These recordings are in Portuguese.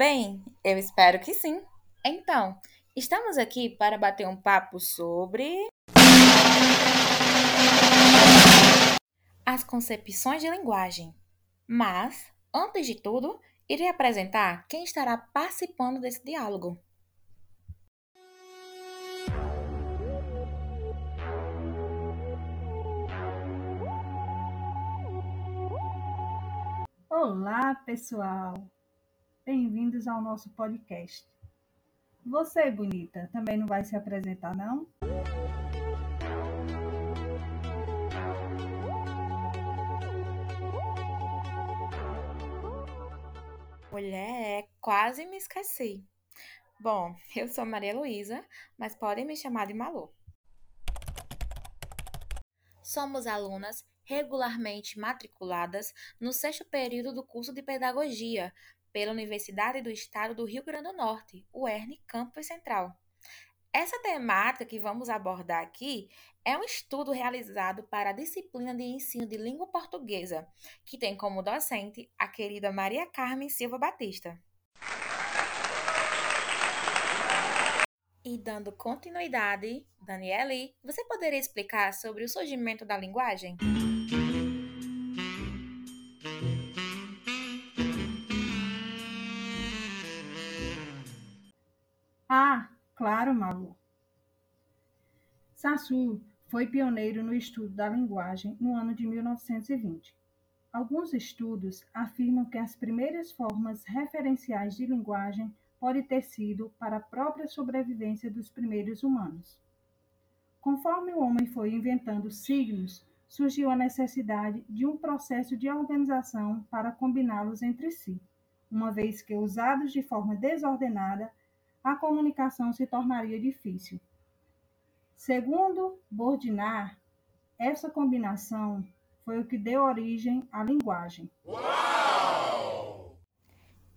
Bem? Eu espero que sim. Então, estamos aqui para bater um papo sobre as concepções de linguagem. Mas, antes de tudo, irei apresentar quem estará participando desse diálogo. Olá, pessoal! Bem-vindos ao nosso podcast. Você, bonita, também não vai se apresentar, não? Mulher, quase me esqueci. Bom, eu sou Maria Luísa, mas podem me chamar de Malu. Somos alunas regularmente matriculadas no sexto período do curso de Pedagogia pela Universidade do Estado do Rio Grande do Norte, UERN Campus Central. Essa temática que vamos abordar aqui é um estudo realizado para a disciplina de ensino de língua portuguesa, que tem como docente a querida Maria Carmen Silva Batista. E dando continuidade, Daniele, você poderia explicar sobre o surgimento da linguagem? Claro, Malu. Sassu foi pioneiro no estudo da linguagem no ano de 1920. Alguns estudos afirmam que as primeiras formas referenciais de linguagem podem ter sido para a própria sobrevivência dos primeiros humanos. Conforme o homem foi inventando signos, surgiu a necessidade de um processo de organização para combiná-los entre si, uma vez que usados de forma desordenada, a comunicação se tornaria difícil. Segundo Bordinar, essa combinação foi o que deu origem à linguagem. Uau!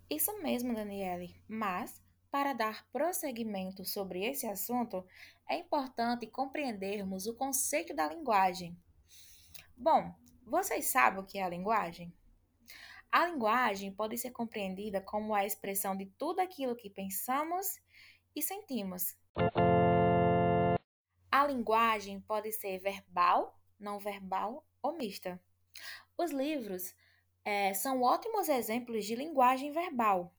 Isso mesmo, Daniele. Mas, para dar prosseguimento sobre esse assunto, é importante compreendermos o conceito da linguagem. Bom, vocês sabem o que é a linguagem? A linguagem pode ser compreendida como a expressão de tudo aquilo que pensamos e sentimos. A linguagem pode ser verbal, não verbal ou mista. Os livros é, são ótimos exemplos de linguagem verbal.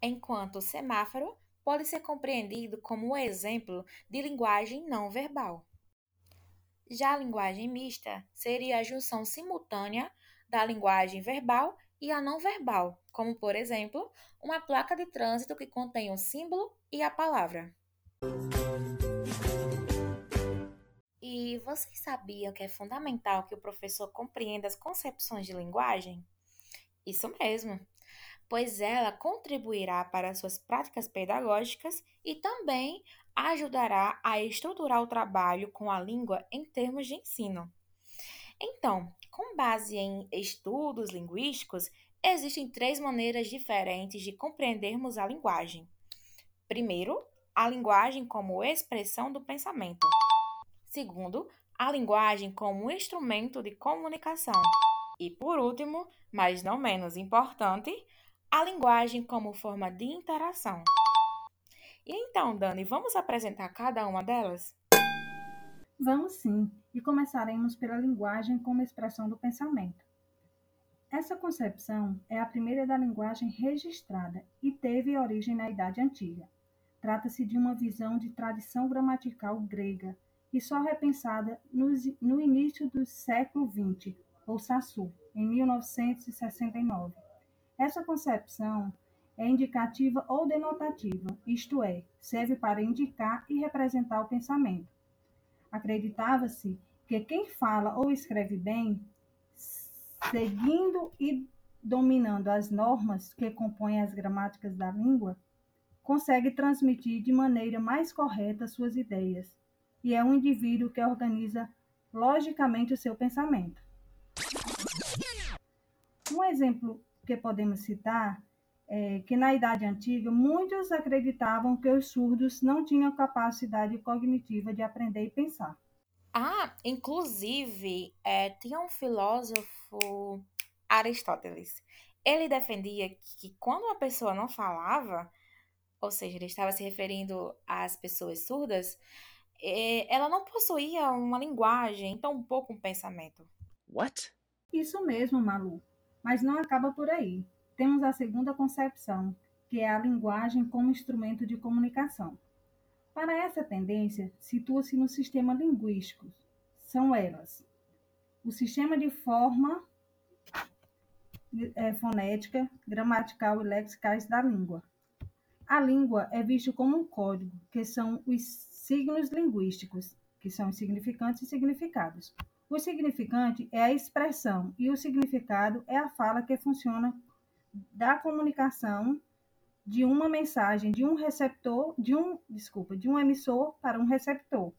Enquanto o semáforo pode ser compreendido como um exemplo de linguagem não verbal. Já a linguagem mista seria a junção simultânea da linguagem verbal e a não verbal, como por exemplo, uma placa de trânsito que contém o símbolo e a palavra. E vocês sabiam que é fundamental que o professor compreenda as concepções de linguagem? Isso mesmo, pois ela contribuirá para suas práticas pedagógicas e também ajudará a estruturar o trabalho com a língua em termos de ensino. Então, com base em estudos linguísticos, existem três maneiras diferentes de compreendermos a linguagem. Primeiro, a linguagem como expressão do pensamento. Segundo, a linguagem como instrumento de comunicação. E por último, mas não menos importante, a linguagem como forma de interação. E então, Dani, vamos apresentar cada uma delas? Vamos sim, e começaremos pela linguagem como expressão do pensamento. Essa concepção é a primeira da linguagem registrada e teve origem na Idade Antiga. Trata-se de uma visão de tradição gramatical grega e só repensada no início do século XX, ou Sassu, em 1969. Essa concepção é indicativa ou denotativa, isto é, serve para indicar e representar o pensamento. Acreditava-se que quem fala ou escreve bem, seguindo e dominando as normas que compõem as gramáticas da língua, consegue transmitir de maneira mais correta suas ideias, e é um indivíduo que organiza logicamente o seu pensamento. Um exemplo que podemos citar é, que na Idade Antiga muitos acreditavam que os surdos não tinham capacidade cognitiva de aprender e pensar. Ah, inclusive, é, tinha um filósofo, Aristóteles. Ele defendia que quando uma pessoa não falava, ou seja, ele estava se referindo às pessoas surdas, eh, ela não possuía uma linguagem, tão pouco um pensamento. What? Isso mesmo, Malu. Mas não acaba por aí. Temos a segunda concepção, que é a linguagem como instrumento de comunicação. Para essa tendência, situa-se no sistema linguístico. São elas: o sistema de forma é, fonética, gramatical e lexicais da língua. A língua é vista como um código, que são os signos linguísticos, que são os significantes e significados. O significante é a expressão e o significado é a fala que funciona da comunicação de uma mensagem de um receptor, de um, desculpa, de um emissor para um receptor.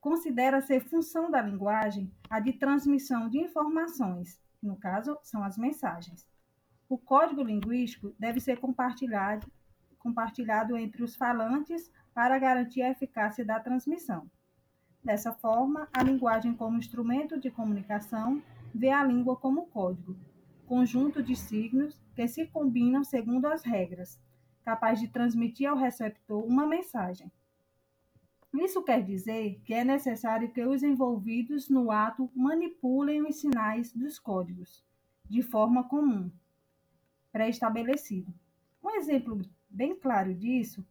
Considera ser função da linguagem a de transmissão de informações, no caso, são as mensagens. O código linguístico deve ser compartilhado, compartilhado entre os falantes para garantir a eficácia da transmissão. Dessa forma, a linguagem como instrumento de comunicação vê a língua como código, conjunto de signos que se combinam segundo as regras, capaz de transmitir ao receptor uma mensagem. Isso quer dizer que é necessário que os envolvidos no ato manipulem os sinais dos códigos de forma comum, pré-estabelecido. Um exemplo bem claro disso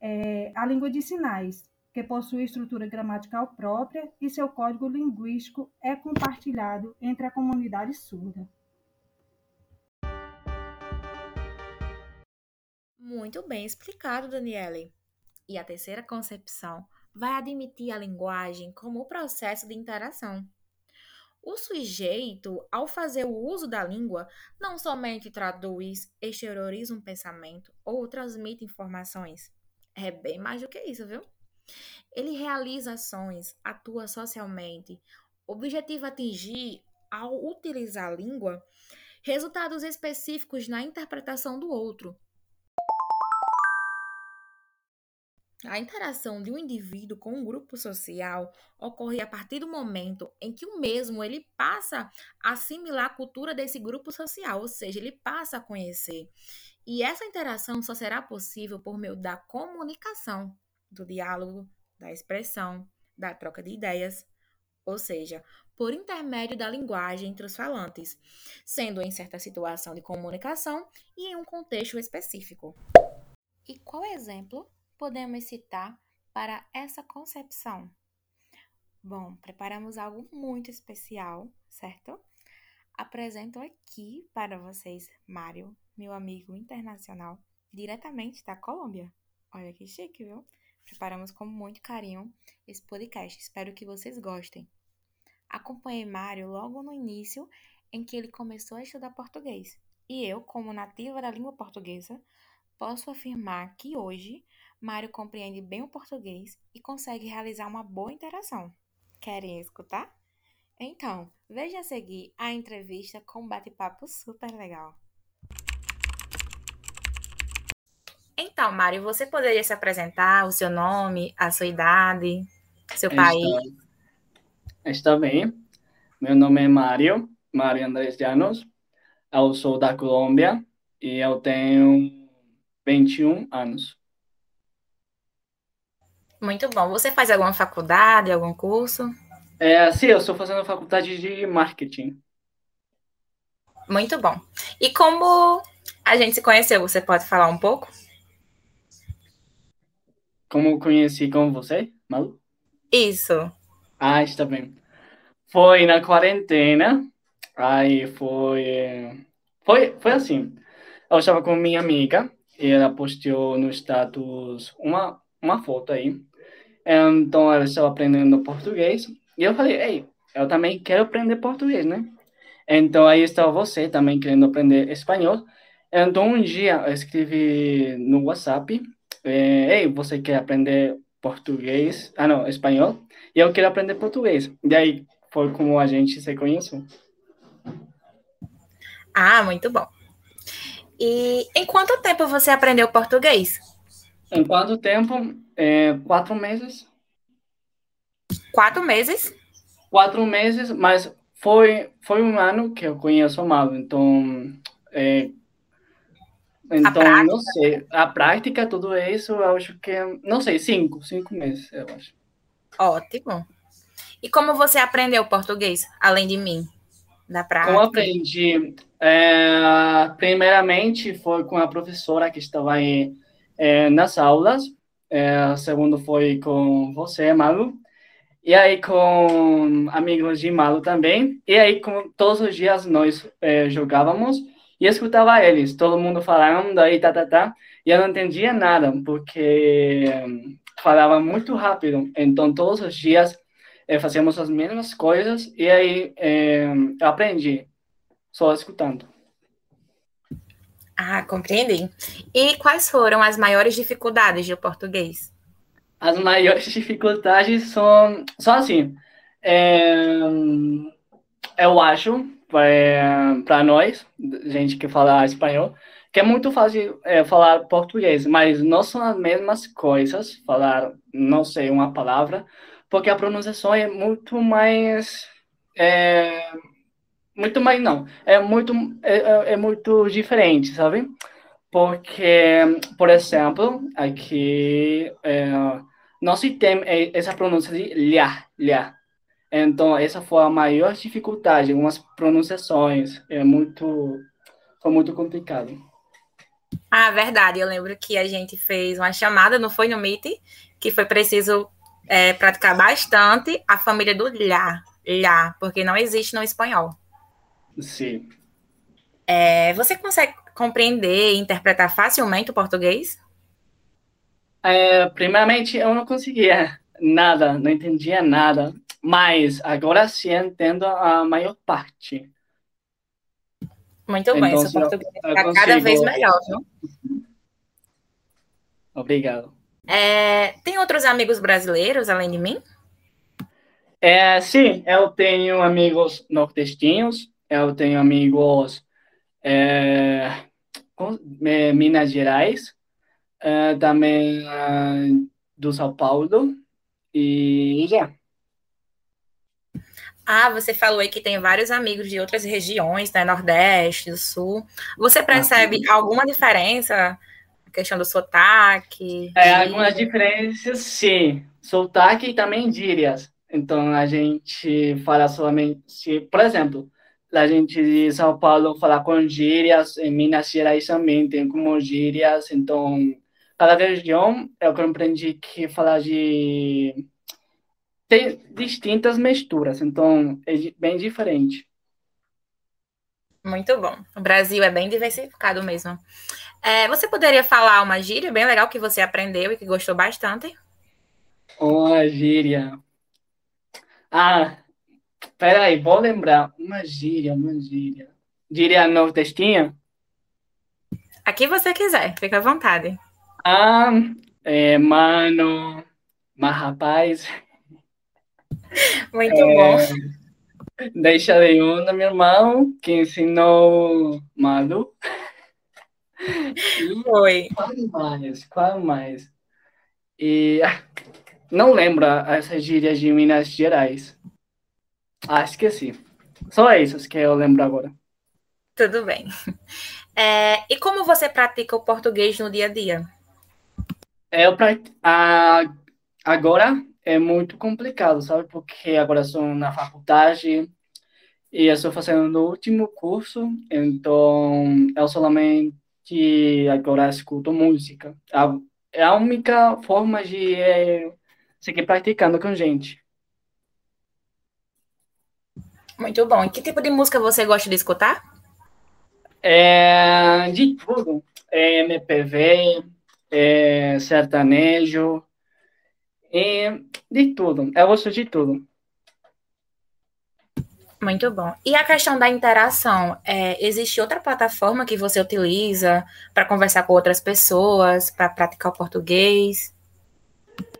é a língua de sinais, que possui estrutura gramatical própria e seu código linguístico é compartilhado entre a comunidade surda. Muito bem explicado, Daniele. E a terceira concepção vai admitir a linguagem como o processo de interação. O sujeito, ao fazer o uso da língua, não somente traduz, exterioriza um pensamento ou transmite informações. É bem mais do que isso, viu? Ele realiza ações, atua socialmente, objetiva atingir, ao utilizar a língua, resultados específicos na interpretação do outro. A interação de um indivíduo com um grupo social ocorre a partir do momento em que o mesmo ele passa a assimilar a cultura desse grupo social, ou seja, ele passa a conhecer. E essa interação só será possível por meio da comunicação, do diálogo, da expressão, da troca de ideias, ou seja, por intermédio da linguagem entre os falantes, sendo em certa situação de comunicação e em um contexto específico. E qual exemplo podemos citar para essa concepção? Bom, preparamos algo muito especial, certo? Apresento aqui para vocês Mário, meu amigo internacional, diretamente da Colômbia. Olha que chique, viu? Preparamos com muito carinho esse podcast. Espero que vocês gostem. Acompanhei Mário logo no início em que ele começou a estudar português. E eu, como nativa da língua portuguesa, posso afirmar que hoje Mário compreende bem o português e consegue realizar uma boa interação. Querem escutar? Então, veja a seguir a entrevista com um bate-papo super legal. Então, Mário, você poderia se apresentar, o seu nome, a sua idade, seu Está, país? está bem. Meu nome é Mário, Mário Andrés Llanos. Eu sou da Colômbia e eu tenho 21 anos. Muito bom. Você faz alguma faculdade, algum curso? É, sim, eu estou fazendo faculdade de marketing. Muito bom. E como a gente se conheceu, você pode falar um pouco? Como conheci com você, Malu? Isso. Ah, está bem. Foi na quarentena, aí foi, foi, foi assim. Eu estava com minha amiga e ela postou no status uma, uma foto aí. Então ela estava aprendendo português e eu falei, ei, eu também quero aprender português, né? Então aí estava você também querendo aprender espanhol. Então um dia eu escrevi no WhatsApp, eh, ei, você quer aprender português? Ah, não, espanhol. E eu quero aprender português. E aí foi como a gente se conheceu. Ah, muito bom. E em quanto tempo você aprendeu português? Em quanto tempo? Eh, quatro meses. Quatro meses? Quatro meses, mas foi, foi um ano que eu conheço o Malu, então... É, então, não sei, a prática, tudo isso, eu acho que, não sei, cinco, cinco meses, eu acho. Ótimo. E como você aprendeu português, além de mim, da prática? Como aprendi? É, primeiramente, foi com a professora que estava aí é, nas aulas. É, segundo, foi com você, Malu. E aí, com amigos de Malu também. E aí, com, todos os dias, nós é, jogávamos e escutava eles, todo mundo falando aí, tá, tá, tá. E eu não entendia nada, porque falava muito rápido. Então, todos os dias eh, fazíamos as mesmas coisas e aí eh, aprendi só escutando. Ah, compreendi. E quais foram as maiores dificuldades do português? As maiores dificuldades são, são assim, é, eu acho, para nós, gente que fala espanhol, que é muito fácil é, falar português, mas não são as mesmas coisas, falar, não sei, uma palavra, porque a pronunciação é muito mais. É, muito mais, não. É muito, é, é, é muito diferente, sabe? Porque, por exemplo, aqui é, não se tem essa pronúncia de lha, lha. Então, essa foi a maior dificuldade, algumas pronunciações, é muito, foi muito complicado. Ah, verdade, eu lembro que a gente fez uma chamada, não foi no Meet, que foi preciso é, praticar bastante a família do lá, lá, porque não existe no espanhol. Sim. É, você consegue compreender e interpretar facilmente o português? É, primeiramente, eu não conseguia nada, não entendia nada, mas agora sim entendo a maior parte. Muito bem, então, seu português está cada vez melhor, viu? Obrigado. É, tem outros amigos brasileiros além de mim? É, sim, eu tenho amigos nordestinos, eu tenho amigos é, é Minas Gerais, é, também é, do São Paulo, e já. Ah, você falou aí que tem vários amigos de outras regiões, né? Nordeste, do Sul. Você percebe ah, alguma diferença questão do sotaque? É, algumas diferenças, sim. Sotaque e também gírias. Então, a gente fala somente... Por exemplo, a gente de São Paulo fala com gírias, em Minas Gerais também tem como gírias. Então, cada região, eu compreendi que fala de... Tem distintas misturas, então é bem diferente. Muito bom. O Brasil é bem diversificado mesmo. É, você poderia falar uma gíria bem legal que você aprendeu e que gostou bastante? Uma gíria. Ah, peraí, vou lembrar. Uma gíria, uma gíria. Gíria nordestinha? Aqui você quiser, fica à vontade. Ah, é, mano, mas rapaz. Muito é, bom. Deixa de onda, meu irmão, que ensinou Madu. Foi. Qual mais? Qual mais? E ah, não lembra essas gírias de Minas Gerais. Ah, esqueci. Só essas que eu lembro agora. Tudo bem. É, e como você pratica o português no dia a dia? Eu ah, agora é muito complicado, sabe? Porque agora sou na faculdade e eu estou fazendo o último curso, então eu solamente que agora escuto música. É a única forma de é, seguir praticando com gente. Muito bom. E que tipo de música você gosta de escutar? É, de tudo. É MPV, é sertanejo, é, de tudo. Eu gosto de tudo. Muito bom. E a questão da interação, é, existe outra plataforma que você utiliza para conversar com outras pessoas, para praticar o português?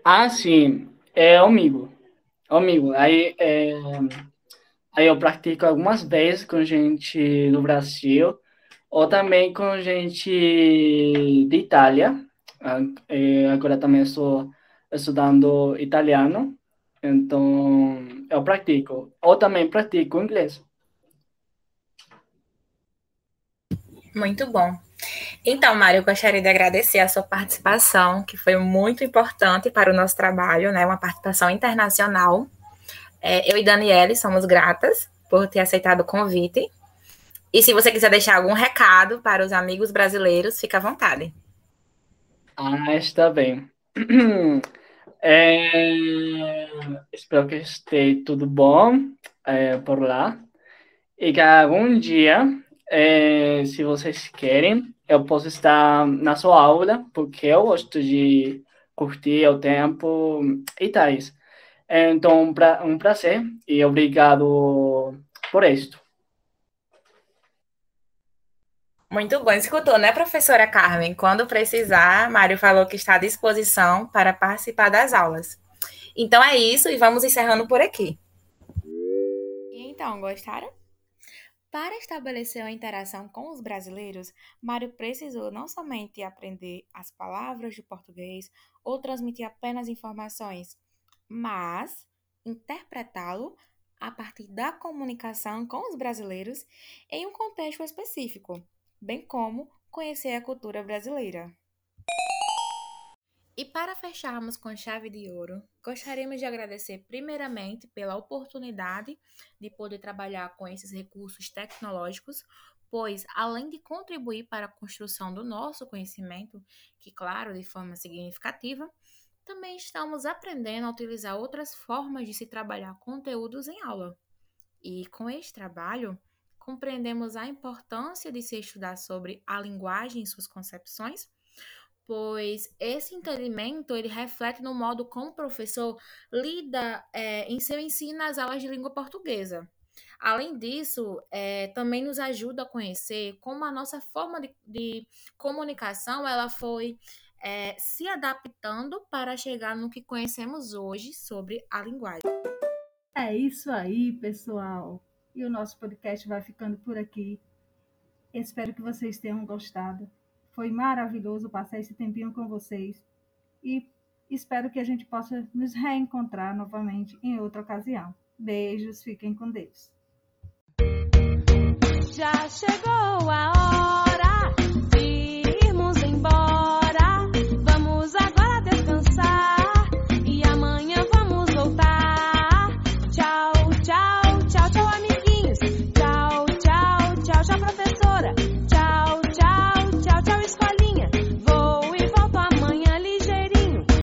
Ah, sim. É amigo. Amigo. Aí, é, aí eu pratico algumas vezes com gente do Brasil, ou também com gente de Itália. Ah, é, agora também estou estudando italiano. Então, eu pratico. Ou também pratico inglês. Muito bom. Então, Mário, eu gostaria de agradecer a sua participação, que foi muito importante para o nosso trabalho, né? Uma participação internacional. É, eu e Daniele somos gratas por ter aceitado o convite. E se você quiser deixar algum recado para os amigos brasileiros, fica à vontade. Ah, está bem. É, espero que esteja tudo bom é, por lá. E que algum dia, é, se vocês querem, eu posso estar na sua aula, porque eu gosto de curtir o tempo e tais. Então, um, pra, um prazer e obrigado por isto. Muito bom, escutou, né, professora Carmen? Quando precisar, Mário falou que está à disposição para participar das aulas. Então é isso e vamos encerrando por aqui. Então, gostaram? Para estabelecer uma interação com os brasileiros, Mário precisou não somente aprender as palavras de português ou transmitir apenas informações, mas interpretá-lo a partir da comunicação com os brasileiros em um contexto específico, bem como conhecer a cultura brasileira. E para fecharmos com chave de ouro, gostaríamos de agradecer primeiramente pela oportunidade de poder trabalhar com esses recursos tecnológicos, pois além de contribuir para a construção do nosso conhecimento, que claro, de forma significativa, também estamos aprendendo a utilizar outras formas de se trabalhar conteúdos em aula. E com este trabalho, compreendemos a importância de se estudar sobre a linguagem e suas concepções pois esse entendimento ele reflete no modo como o professor lida é, em seu ensino nas aulas de língua portuguesa. Além disso, é, também nos ajuda a conhecer como a nossa forma de, de comunicação ela foi é, se adaptando para chegar no que conhecemos hoje sobre a linguagem. É isso aí, pessoal. E o nosso podcast vai ficando por aqui. Espero que vocês tenham gostado. Foi maravilhoso passar esse tempinho com vocês e espero que a gente possa nos reencontrar novamente em outra ocasião. Beijos, fiquem com Deus. Já chegou